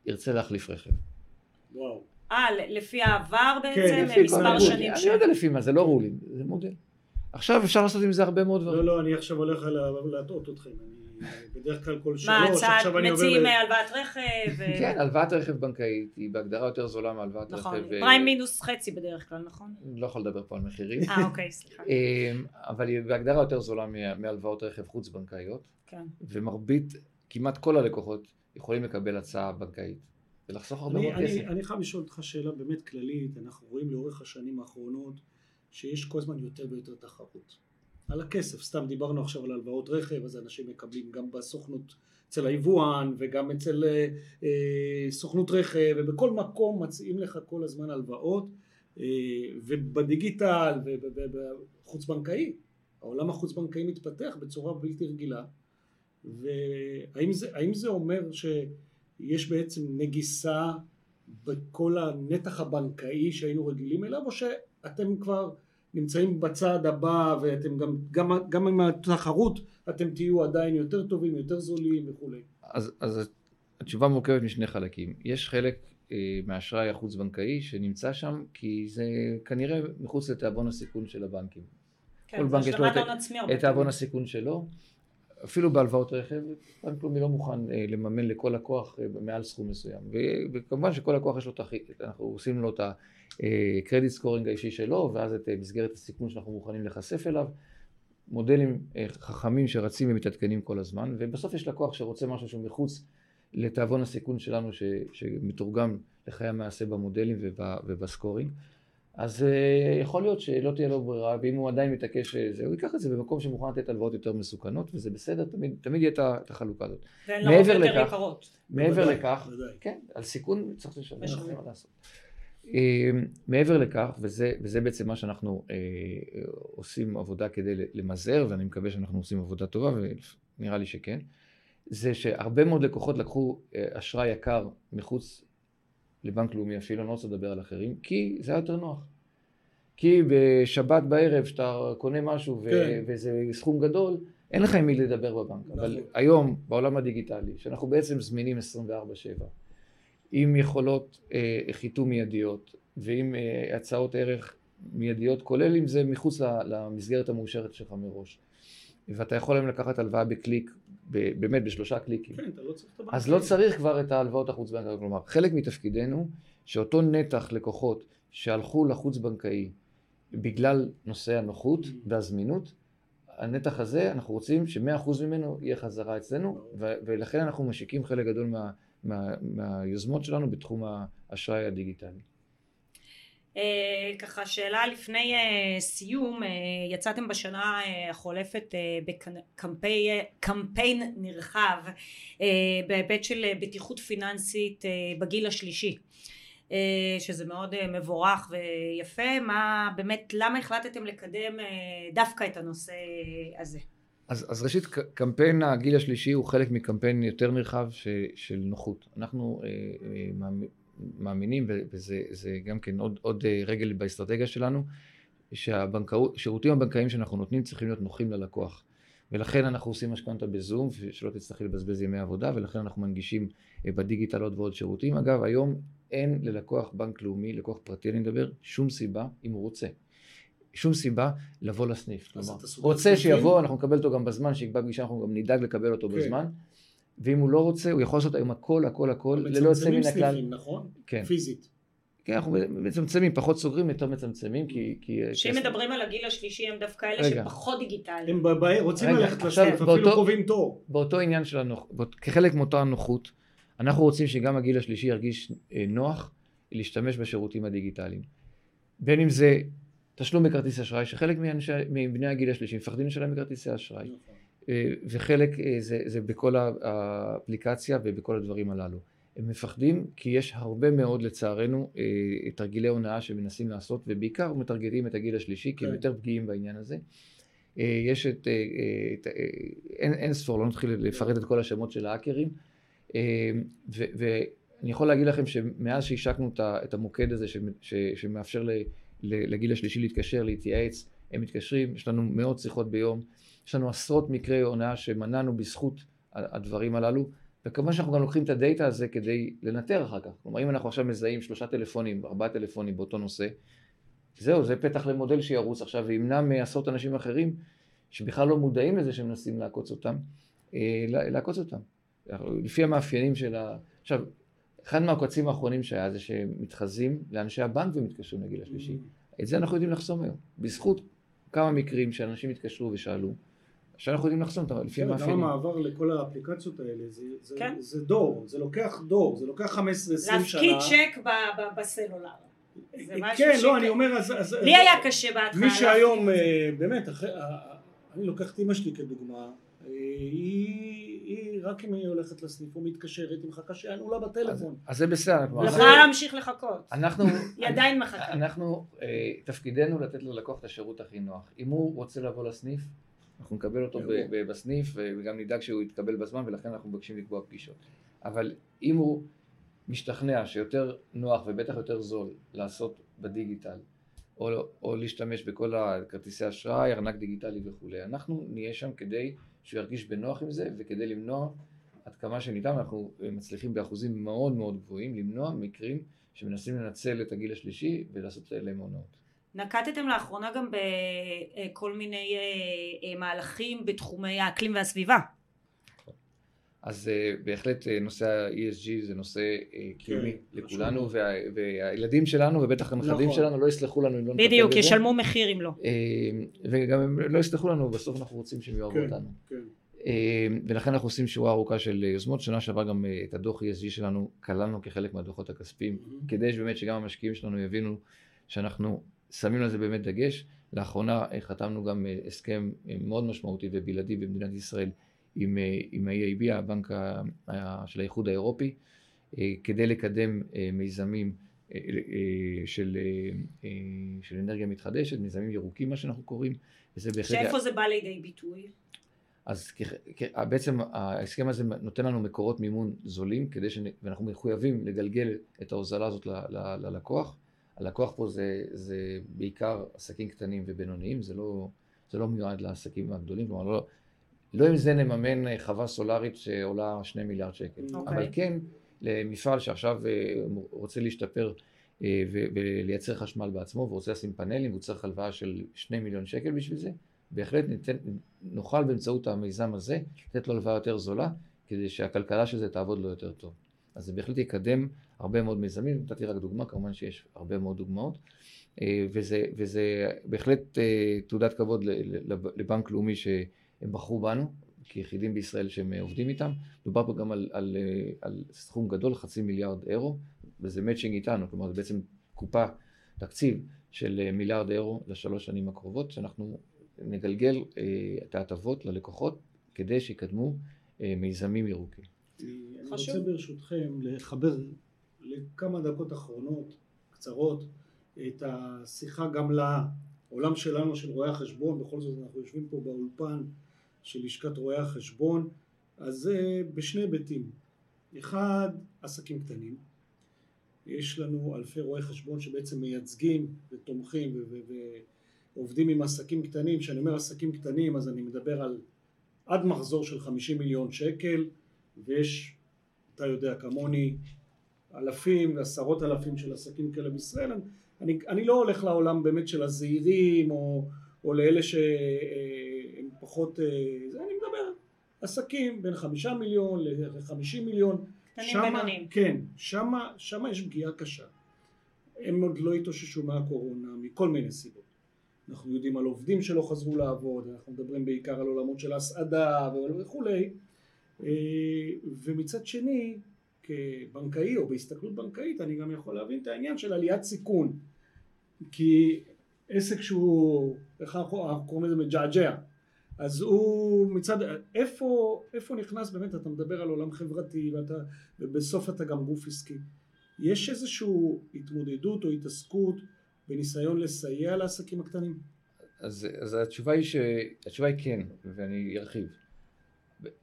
ירצה להחליף רכב. וואו. אה, לפי העבר בעצם, כן, מספר שנים ש... אני לא יודע לפי מה, זה לא רולים, זה מודל. עכשיו אפשר לעשות עם זה הרבה מאוד דברים. לא, לא, אני עכשיו הולך להטעות אתכם. בדרך כלל כל שלוש, עכשיו אני עובר... מה, מציעים הלוואת רכב? כן, הלוואת רכב בנקאית היא בהגדרה יותר זולה מהלוואת נכון, רכב... נכון, פריים מינוס חצי בדרך כלל, נכון? לא יכול לדבר פה על מחירים. אה, אוקיי, סליחה. אמ, אבל היא בהגדרה יותר זולה מהלוואות רכב חוץ בנקאיות. כן. ומרבית, כמעט כל הלקוחות יכולים לקבל הצעה בנקאית. ולחסוך הרבה מאוד כסף. אני חייב לשאול אותך שאלה באמת כללית, אנחנו רואים לאורך השנים האחרונות שיש כל הזמן יותר ויותר תחרות. על הכסף, סתם דיברנו עכשיו על הלוואות רכב, אז אנשים מקבלים גם בסוכנות, אצל היבואן וגם אצל אה, אה, סוכנות רכב ובכל מקום מציעים לך כל הזמן הלוואות אה, ובדיגיטל ובחוץ בנקאי, העולם החוץ בנקאי מתפתח בצורה בלתי רגילה. והאם זה, זה אומר שיש בעצם נגיסה בכל הנתח הבנקאי שהיינו רגילים אליו או שאתם כבר נמצאים בצעד הבא ואתם גם, גם, גם עם התחרות אתם תהיו עדיין יותר טובים, יותר זולים וכולי. אז, אז התשובה מורכבת משני חלקים. יש חלק אה, מהאשראי החוץ בנקאי שנמצא שם כי זה כנראה מחוץ לתיאבון הסיכון של הבנקים. כן, כל בנק יש לו את תיאבון הסיכון שלו. אפילו בהלוואות רכב, בנק לאומי לא מוכן אה, לממן לכל לקוח אה, מעל סכום מסוים. וכמובן שכל לקוח יש לו את אנחנו עושים לו את הקרדיט סקורינג האישי שלו, ואז את אה, מסגרת הסיכון שאנחנו מוכנים להיחשף אליו. מודלים חכמים שרצים ומתעדכנים כל הזמן, ובסוף יש לקוח שרוצה משהו שהוא מחוץ לתיאבון הסיכון שלנו ש, שמתורגם לחיי המעשה במודלים ובסקורינג. אז יכול להיות שלא תהיה לו ברירה, ואם הוא עדיין מתעקש הוא ייקח את זה במקום שמוכן לתת הלוואות יותר מסוכנות, וזה בסדר, תמיד, תמיד יהיה את החלוקה הזאת. ואין לרוב יותר לכך, יקרות. מעבר לכך. כן, על סיכון צריך לשלם, מה לעשות. Uh, מעבר לכך, וזה, וזה בעצם מה שאנחנו uh, עושים עבודה כדי למזער, ואני מקווה שאנחנו עושים עבודה טובה, ונראה לי שכן, זה שהרבה מאוד לקוחות לקחו uh, אשראי יקר מחוץ לבנק לאומי אפילו, אני לא רוצה לדבר על אחרים, כי זה היה יותר נוח. כי בשבת בערב שאתה קונה משהו כן. וזה סכום גדול, אין לך עם מי לדבר בבנק. נכון. אבל היום, בעולם הדיגיטלי, שאנחנו בעצם זמינים 24/7, עם יכולות אה, חיתום מיידיות ועם אה, הצעות ערך מיידיות, כולל אם זה מחוץ למסגרת המאושרת שלך מראש. ואתה יכול היום לקחת הלוואה בקליק באמת בשלושה קליקים. כן, אתה לא צריך את הבנק. אז לא צריך כבר את ההלוואות החוץ בנקאיות. כלומר, חלק מתפקידנו, שאותו נתח לקוחות שהלכו לחוץ בנקאי בגלל נושא הנוחות mm. והזמינות, הנתח הזה, אנחנו רוצים ש-100% ממנו יהיה חזרה אצלנו, ולכן אנחנו משיקים חלק גדול מה, מה, מהיוזמות שלנו בתחום האשראי הדיגיטלי. אה, ככה שאלה לפני uh, סיום, uh, יצאתם בשנה החולפת בקמפיין נרחב בהיבט של בטיחות פיננסית בגיל השלישי שזה מאוד מבורך ויפה, מה באמת, למה החלטתם לקדם דווקא את הנושא הזה? אז, אז ראשית, קמפיין הגיל השלישי הוא חלק מקמפיין יותר נרחב ש, של נוחות. אנחנו אה, אה, מאמינים, וזה גם כן עוד, עוד אה, רגל באסטרטגיה שלנו, שהשירותים הבנקאיים שאנחנו נותנים צריכים להיות נוחים ללקוח. ולכן אנחנו עושים משכנתה בזום, שלא תצטרכי לבזבז ימי עבודה, ולכן אנחנו מנגישים אה, בדיגיטל עוד ועוד שירותים. אגב, היום אין ללקוח בנק לאומי, לקוח פרטי אני מדבר, שום סיבה, אם הוא רוצה, שום סיבה לבוא לסניף. כלומר, רוצה שיבוא, אנחנו נקבל אותו גם בזמן, שיקבע פגישה, אנחנו גם נדאג לקבל אותו כן. בזמן. ואם הוא לא רוצה, הוא יכול לעשות היום הכל, הכל, הכל, ללא יוצא מן הכלל. מצמצמים סניפים, נכון? כן. פיזית. כן, אנחנו מצמצמים, פחות סוגרים, יותר מצמצמים, כי... כשאם מדברים על הגיל השלישי הם דווקא אלה שפחות דיגיטליים. הם רוצים ללכת לסניף, אפילו קובעים תור. באותו עניין של הנוחות, כחלק מאותה הנוחות, אנחנו רוצים שגם הגיל השלישי ירגיש אה, נוח להשתמש בשירותים הדיגיטליים. בין אם זה תשלום בכרטיס אשראי, שחלק מבני הגיל השלישי מפחדים לשלם בכרטיסי אשראי, נכון. אה, וחלק אה, זה, זה בכל האפליקציה ובכל הדברים הללו. הם מפחדים כי יש הרבה מאוד לצערנו אה, תרגילי הונאה שמנסים לעשות ובעיקר מטרגטים את הגיל השלישי כי הם כן. יותר פגיעים בעניין הזה. יש את, את אין, אין ספור, לא נתחיל לפרט את כל השמות של האקרים ואני יכול להגיד לכם שמאז שהשקנו את המוקד הזה שמאפשר לגיל השלישי להתקשר, להתייעץ, הם מתקשרים, יש לנו מאות שיחות ביום, יש לנו עשרות מקרי הונאה שמנענו בזכות הדברים הללו וכמובן שאנחנו גם לוקחים את הדאטה הזה כדי לנטר אחר כך. כלומר, אם אנחנו עכשיו מזהים שלושה טלפונים, ארבעה טלפונים באותו נושא, זהו, זה פתח למודל שירוץ עכשיו וימנע מעשרות אנשים אחרים שבכלל לא מודעים לזה שהם מנסים לעקוץ אותם, אה, לעקוץ אותם. לפי המאפיינים של ה... עכשיו, אחד מהעקוצים האחרונים שהיה זה שמתחזים לאנשי הבנק ומתקשרים לגיל השלישי. את זה אנחנו יודעים לחסום היום. בזכות כמה מקרים שאנשים התקשרו ושאלו, עכשיו אנחנו יודעים לחסום אותם לפי המאפיינים. גם המעבר לכל האפליקציות האלה, זה, זה, כן. זה דור, זה לוקח דור, זה לוקח 15-20 שנה. להפקיד צ'ק בסלולר. כן, לא, אני אומר, אז... אז לי היה קשה בהתחלה. מי שהיום, אה, באמת, אחרי, אה, אני לוקח את אמא שלי כדוגמה, אה, היא, היא רק אם היא הולכת לסניף או מתקשרת, היא מחכה שיענו לה בטלפון. אז זה בסדר. היא יכולה להמשיך לחכות. אנחנו... היא עדיין מחכה. אנחנו, תפקידנו לתת ללקוח את השירות הכי נוח. אם הוא רוצה לבוא לסניף, אנחנו נקבל אותו בסניף וגם נדאג שהוא יתקבל בזמן ולכן אנחנו מבקשים לקבוע פגישות. אבל אם הוא משתכנע שיותר נוח ובטח יותר זול לעשות בדיגיטל או, או להשתמש בכל הכרטיסי אשראי, ארנק דיגיטלי וכולי, אנחנו נהיה שם כדי שהוא ירגיש בנוח עם זה וכדי למנוע עד כמה שניתן, אנחנו מצליחים באחוזים מאוד מאוד גבוהים למנוע מקרים שמנסים לנצל את הגיל השלישי ולעשות להם הונאות. נקטתם לאחרונה גם בכל מיני אה, אה, מהלכים בתחומי האקלים והסביבה. אז אה, בהחלט נושא ה-ESG זה נושא קיומי כן, לכולנו והילדים שלנו ובטח הנכדים נכון. שלנו לא יסלחו לנו אם לא נטפל בזה. בדיוק, ישלמו מחיר אם לא. וגם הם לא יסלחו לנו, בסוף אנחנו רוצים שהם יאהבו כן, אותנו. כן. ולכן אנחנו עושים שורה ארוכה של יוזמות. שנה שעברה גם את הדוח ESG שלנו כללנו כחלק מהדוחות הכספיים, כדי שבאמת שגם המשקיעים שלנו יבינו שאנחנו שמים על זה באמת דגש. לאחרונה חתמנו גם הסכם מאוד משמעותי ובלעדי במדינת ישראל עם, עם ה-EIB, הבנק של האיחוד האירופי, כדי לקדם מיזמים של, של אנרגיה מתחדשת, מיזמים ירוקים מה שאנחנו קוראים, וזה בהחלט... שאיפה זה בא לידי ביטוי? אז בעצם ההסכם הזה נותן לנו מקורות מימון זולים, כדי ש... ואנחנו מחויבים לגלגל את ההוזלה הזאת ללקוח. הלקוח פה זה, זה בעיקר עסקים קטנים ובינוניים, זה לא, זה לא מיועד לעסקים הגדולים, כלומר לא, לא עם זה נממן חווה סולארית שעולה שני מיליארד שקל, okay. אוקיי. אבל כן למפעל שעכשיו אה, רוצה להשתפר אה, ולייצר חשמל בעצמו ורוצה לשים פאנלים והוא צריך הלוואה של שני מיליון שקל בשביל זה, בהחלט ניתן, נוכל באמצעות המיזם הזה לתת לו הלוואה יותר זולה כדי שהכלכלה של זה תעבוד לו יותר טוב. אז זה בהחלט יקדם הרבה מאוד מיזמים, נתתי רק דוגמה, כמובן שיש הרבה מאוד דוגמאות, אה, וזה, וזה בהחלט אה, תעודת כבוד לבנק לאומי שהם בחרו בנו, כיחידים בישראל שהם עובדים איתם. דובר פה גם על, על, אה, על סכום גדול, חצי מיליארד אירו, וזה מאצ'ינג איתנו, כלומר זה בעצם קופה, תקציב של מיליארד אירו לשלוש שנים הקרובות, שאנחנו נגלגל את ההטבות ללקוחות כדי שיקדמו מיזמים ירוקים. אני רוצה ברשותכם לחבר לכמה דקות אחרונות, קצרות, את השיחה גם לעולם שלנו של רואי החשבון, בכל זאת אנחנו יושבים פה באולפן של לשכת רואי החשבון, אז זה בשני היבטים. אחד, עסקים קטנים. יש לנו אלפי רואי חשבון שבעצם מייצגים ותומכים ועובדים עם עסקים קטנים. כשאני אומר עסקים קטנים אז אני מדבר על עד מחזור של 50 מיליון שקל ויש, אתה יודע כמוני, אלפים ועשרות אלפים של עסקים כאלה בישראל. אני, אני לא הולך לעולם באמת של הזעירים או, או לאלה שהם פחות, אה, אני מדבר עסקים בין חמישה מיליון לחמישים מיליון. קטנים בינוניים. כן, שמה, שמה יש פגיעה קשה. הם עוד לא התאוששו מהקורונה מכל מיני סיבות. אנחנו יודעים על עובדים שלא חזרו לעבוד, אנחנו מדברים בעיקר על עולמות של הסעדה וכולי. אה, ומצד שני, כבנקאי או בהסתכלות בנקאית אני גם יכול להבין את העניין של עליית סיכון כי עסק שהוא, איך אנחנו קוראים לזה מג'עג'ע אז הוא מצד, איפה, איפה נכנס באמת, אתה מדבר על עולם חברתי ואתה, ובסוף אתה גם גוף עסקי יש איזושהי התמודדות או התעסקות בניסיון לסייע לעסקים הקטנים? אז, אז התשובה היא ש... התשובה היא כן, ואני ארחיב.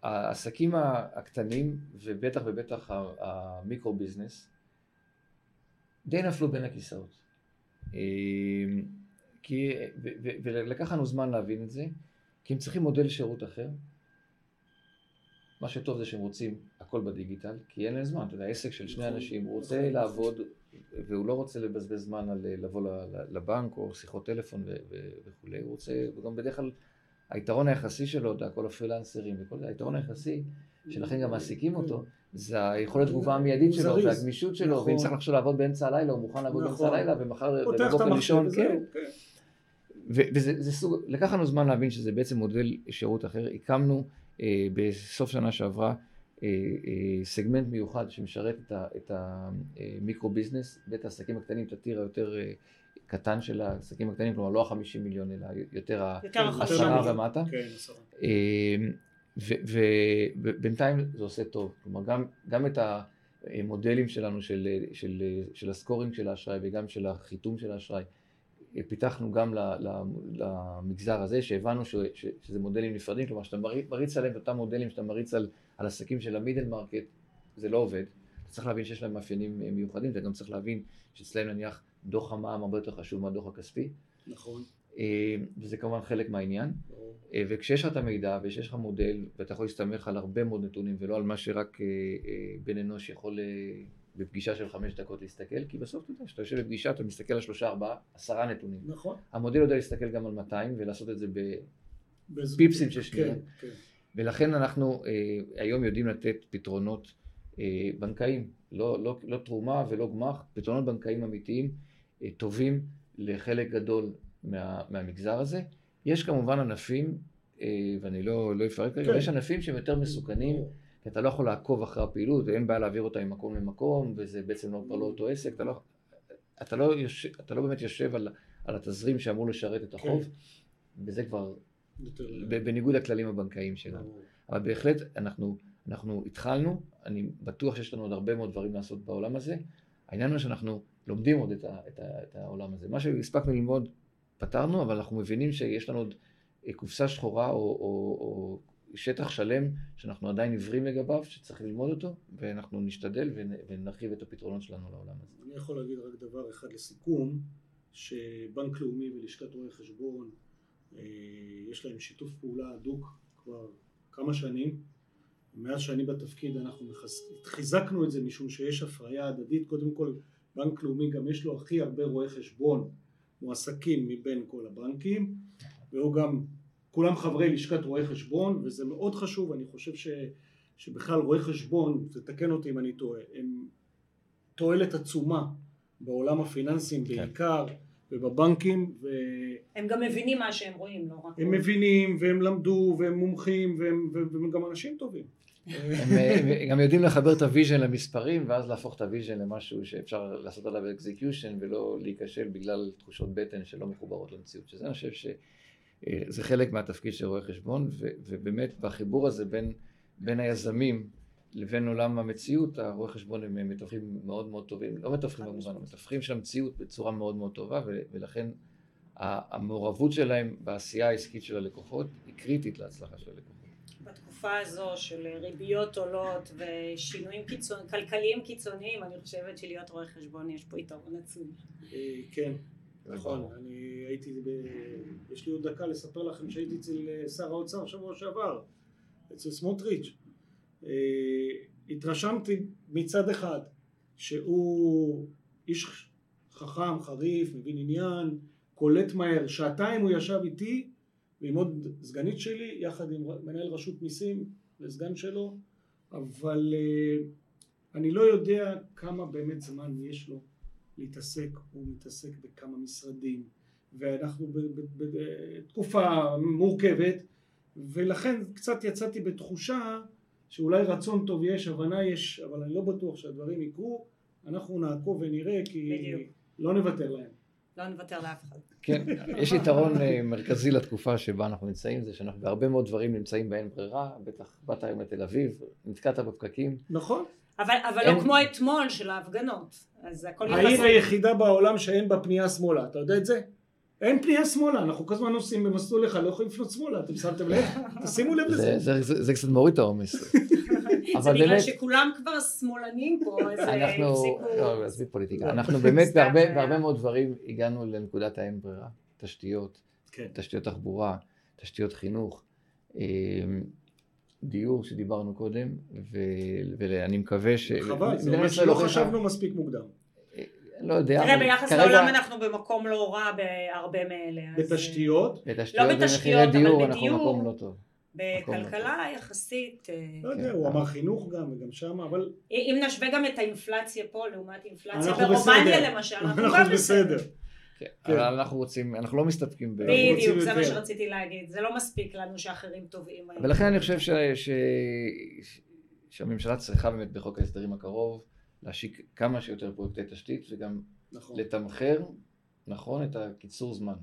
העסקים הקטנים, ובטח ובטח המיקרו ביזנס, די נפלו בין הכיסאות. אמ, כי, ולקח לנו זמן להבין את זה, כי הם צריכים מודל שירות אחר. מה שטוב זה שהם רוצים הכל בדיגיטל, כי אין להם זמן, אתה יודע, עסק של שני נכון. אנשים, הוא רוצה נכון. לעבוד, והוא לא רוצה לבזבז זמן על לבוא לבנק או שיחות טלפון וכולי, הוא רוצה, וגם בדרך כלל היתרון היחסי שלו, אתה כל הפרילנסרים וכל זה, היתרון היחסי, שלכן גם מעסיקים אותו, זה היכולת תגובה המיידית שלו, והגמישות שלו, ואם נכון. צריך עכשיו לעבוד באמצע הלילה, הוא מוכן לעבוד באמצע הלילה, ומחר בבוקר לישון, כן. וזה סוג, לקח לנו זמן להבין שזה בעצם מודל שירות אחר, הקמנו אה, בסוף שנה שעברה אה, אה, סגמנט מיוחד שמשרת את המיקרו ביזנס ואת העסקים הקטנים, את הטיר היותר קטן של העסקים הקטנים, כלומר לא החמישים מיליון אלא יותר העשרה ומטה. כן, ובינתיים זה עושה טוב, כלומר גם, גם את המודלים שלנו של, של, של ה scoring של האשראי וגם של החיתום של האשראי פיתחנו גם למגזר הזה, שהבנו ש, ש, שזה מודלים נפרדים, כלומר שאתה מריץ עליהם את אותם מודלים שאתה מריץ על, על עסקים של ה middle market, זה לא עובד. אתה צריך להבין שיש להם מאפיינים מיוחדים, אתה גם צריך להבין שאצלם נניח דוח המע"מ הרבה יותר חשוב מהדוח הכספי. נכון. אה, וזה כמובן חלק מהעניין. אה, וכשיש לך את המידע וכשיש לך מודל ואתה יכול להסתמך על הרבה מאוד נתונים ולא על מה שרק אה, בן אנוש יכול בפגישה של חמש דקות להסתכל, כי בסוף אתה יודע, כשאתה יושב בפגישה אתה מסתכל על שלושה, ארבעה, עשרה נתונים. נכון. המודל יודע להסתכל גם על 200 ולעשות את זה בפיפסים של שניות. כן, כן. ולכן אנחנו אה, היום יודעים לתת פתרונות אה, בנקאיים, לא, לא, לא תרומה ולא גמ"ח, פתרונות בנקאיים אמיתיים, אה, טובים לחלק גדול מה, מהמגזר הזה. יש כמובן ענפים, אה, ואני לא, לא אפרט כרגע, כן. יש ענפים שהם יותר מסוכנים. כי אתה לא יכול לעקוב אחרי הפעילות, ואין בעיה להעביר אותה ממקום למקום, וזה בעצם לא, לא אותו עסק, אתה לא, אתה לא, יושב, אתה לא באמת יושב על, על התזרים שאמור לשרת את החוב, כן. וזה כבר בניגוד לכללים הבנקאיים שלנו. אבל בהחלט אנחנו, אנחנו התחלנו, אני בטוח שיש לנו עוד הרבה מאוד דברים לעשות בעולם הזה. העניין הוא שאנחנו לומדים עוד את, ה, את, ה, את העולם הזה. מה שהספקנו ללמוד פתרנו, אבל אנחנו מבינים שיש לנו עוד קופסה שחורה או, או, או שטח שלם שאנחנו עדיין עיוורים לגביו, שצריך ללמוד אותו, ואנחנו נשתדל ונרחיב את הפתרונות שלנו לעולם הזה. אני יכול להגיד רק דבר אחד לסיכום, שבנק לאומי ולשכת רואי חשבון, אה, יש להם שיתוף פעולה הדוק כבר כמה שנים. מאז שאני בתפקיד אנחנו חיזקנו את זה משום שיש הפריה הדדית. קודם כל, בנק לאומי גם יש לו הכי הרבה רואי חשבון מועסקים מבין כל הבנקים, והוא גם כולם חברי לשכת רואי חשבון וזה מאוד חשוב, אני חושב ש, שבכלל רואי חשבון, תתקן אותי אם אני טועה, הם תועלת עצומה בעולם הפיננסים כן. בעיקר ובבנקים ו... הם גם מבינים מה שהם רואים, לא רק... הם מבינים והם למדו והם מומחים והם, והם גם אנשים טובים. הם, הם גם יודעים לחבר את ה vision למספרים ואז להפוך את ה vision למשהו שאפשר לעשות עליו execution ולא להיכשל בגלל תחושות בטן שלא מחוברות למציאות שזה אני חושב ש... זה חלק מהתפקיד של רואה חשבון, ובאמת בחיבור הזה בין, בין היזמים לבין עולם המציאות, הרואי חשבון הם מתווכים מאוד מאוד טובים, לא מתווכים במובן, הם מתווכים של המציאות בצורה מאוד מאוד טובה, ולכן המעורבות שלהם בעשייה העסקית של הלקוחות היא קריטית להצלחה של הלקוחות. בתקופה הזו של ריביות עולות ושינויים קיצון, כלכליים קיצוניים, אני חושבת שלהיות רואה חשבון יש פה יתרון עצום. אה, כן, נכון, אני הייתי, ב... יש לי עוד דקה לספר לכם שהייתי אצל אה, שר האוצר שבוע שעבר, אצל סמוטריץ'. אה, התרשמתי מצד אחד שהוא איש חכם, חריף, מבין עניין, קולט מהר, שעתיים הוא ישב איתי ועם עוד סגנית שלי, יחד עם מנהל רשות מיסים וסגן שלו, אבל אני לא יודע כמה באמת זמן יש לו להתעסק, הוא מתעסק בכמה משרדים ואנחנו בתקופה מורכבת ולכן קצת יצאתי בתחושה שאולי רצון טוב יש, הבנה יש, אבל אני לא בטוח שהדברים יקרו, אנחנו נעקוב ונראה כי בדיוק. לא נוותר להם. לא נוותר לאף אחד. כן, יש יתרון אה, מרכזי לתקופה שבה אנחנו נמצאים, זה שאנחנו בהרבה מאוד דברים נמצאים באין ברירה, בטח באת היום לתל אביב, נתקעת בפקקים. נכון. אבל, אבל לא אין... לא כמו אתמול של ההפגנות, אז הכל יחסי. העיר היחידה בעולם שאין בה פנייה שמאלה, אתה יודע את זה? אין פנייה שמאלה, אנחנו כל הזמן נוסעים במסלול אחד, לא יכולים לפנות שמאלה, אתם שמתם לב? תשימו לב לזה. זה, זה, זה קצת מוריד את העומס. זה בגלל שכולם כבר שמאלנים פה, אז אנחנו, לא, עזבי פוליטיקה, אנחנו באמת בהרבה מאוד דברים הגענו לנקודת האין ברירה, תשתיות, כן. תשתיות תחבורה, תשתיות חינוך. דיור שדיברנו קודם, ואני מקווה ש... חבל, זה אומר שלא חשבנו מספיק מוקדם. אה, לא יודע. תראה, ביחס לעולם אנחנו במקום לא רע בהרבה מאלה. בתשתיות? בתשתיות לא ומחירי דיור אנחנו במקום לא טוב. בכלכלה יחסית... אה, לא יודע, הוא אמר חינוך גם, וגם שם, אבל... אם נשווה גם את האינפלציה פה לעומת אינפלציה ברומניה למשל, אנחנו גם בסדר. כן, כן. אבל אנחנו רוצים, אנחנו לא מסתפקים ב... בדיוק, זה מה שרציתי להגיד, זה לא מספיק לנו שאחרים טובים. ולכן אני חושב ש... ש... שהממשלה צריכה באמת בחוק ההסדרים הקרוב להשיק כמה שיותר פרויקטי תשתית וגם נכון. לתמחר נכון את הקיצור זמן.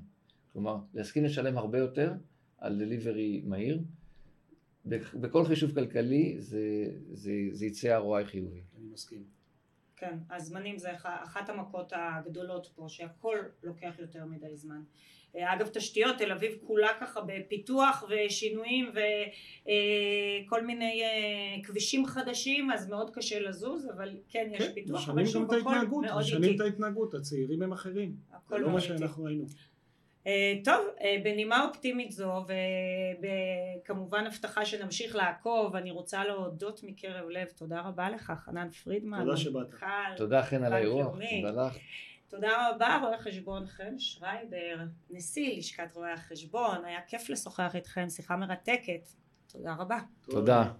כלומר, להסכים לשלם הרבה יותר על דליברי מהיר. בכל חישוב כלכלי זה, זה, זה יצא ROI חיובי. אני מסכים. כן, הזמנים זה אחת המכות הגדולות פה, שהכל לוקח יותר מדי זמן. אה, אגב תשתיות, תל אביב כולה ככה בפיתוח ושינויים וכל אה, מיני אה, כבישים חדשים, אז מאוד קשה לזוז, אבל כן יש כן, פיתוח, אבל שוב הכל מאוד איטי. משנים את ההתנהגות, הצעירים הם אחרים, זה לא מה שאנחנו ראינו. אה, טוב, אה, בנימה אופטימית זו וכמובן הבטחה שנמשיך לעקוב, אני רוצה להודות מקרב לב, תודה רבה לך חנן פרידמן. תודה שבאת. תודה חן על האירוע, תודה לך. תודה רבה רואה חשבון חן שרייבר, נשיא לשכת רואי החשבון, היה כיף לשוחח איתכם, שיחה מרתקת, תודה רבה. תודה.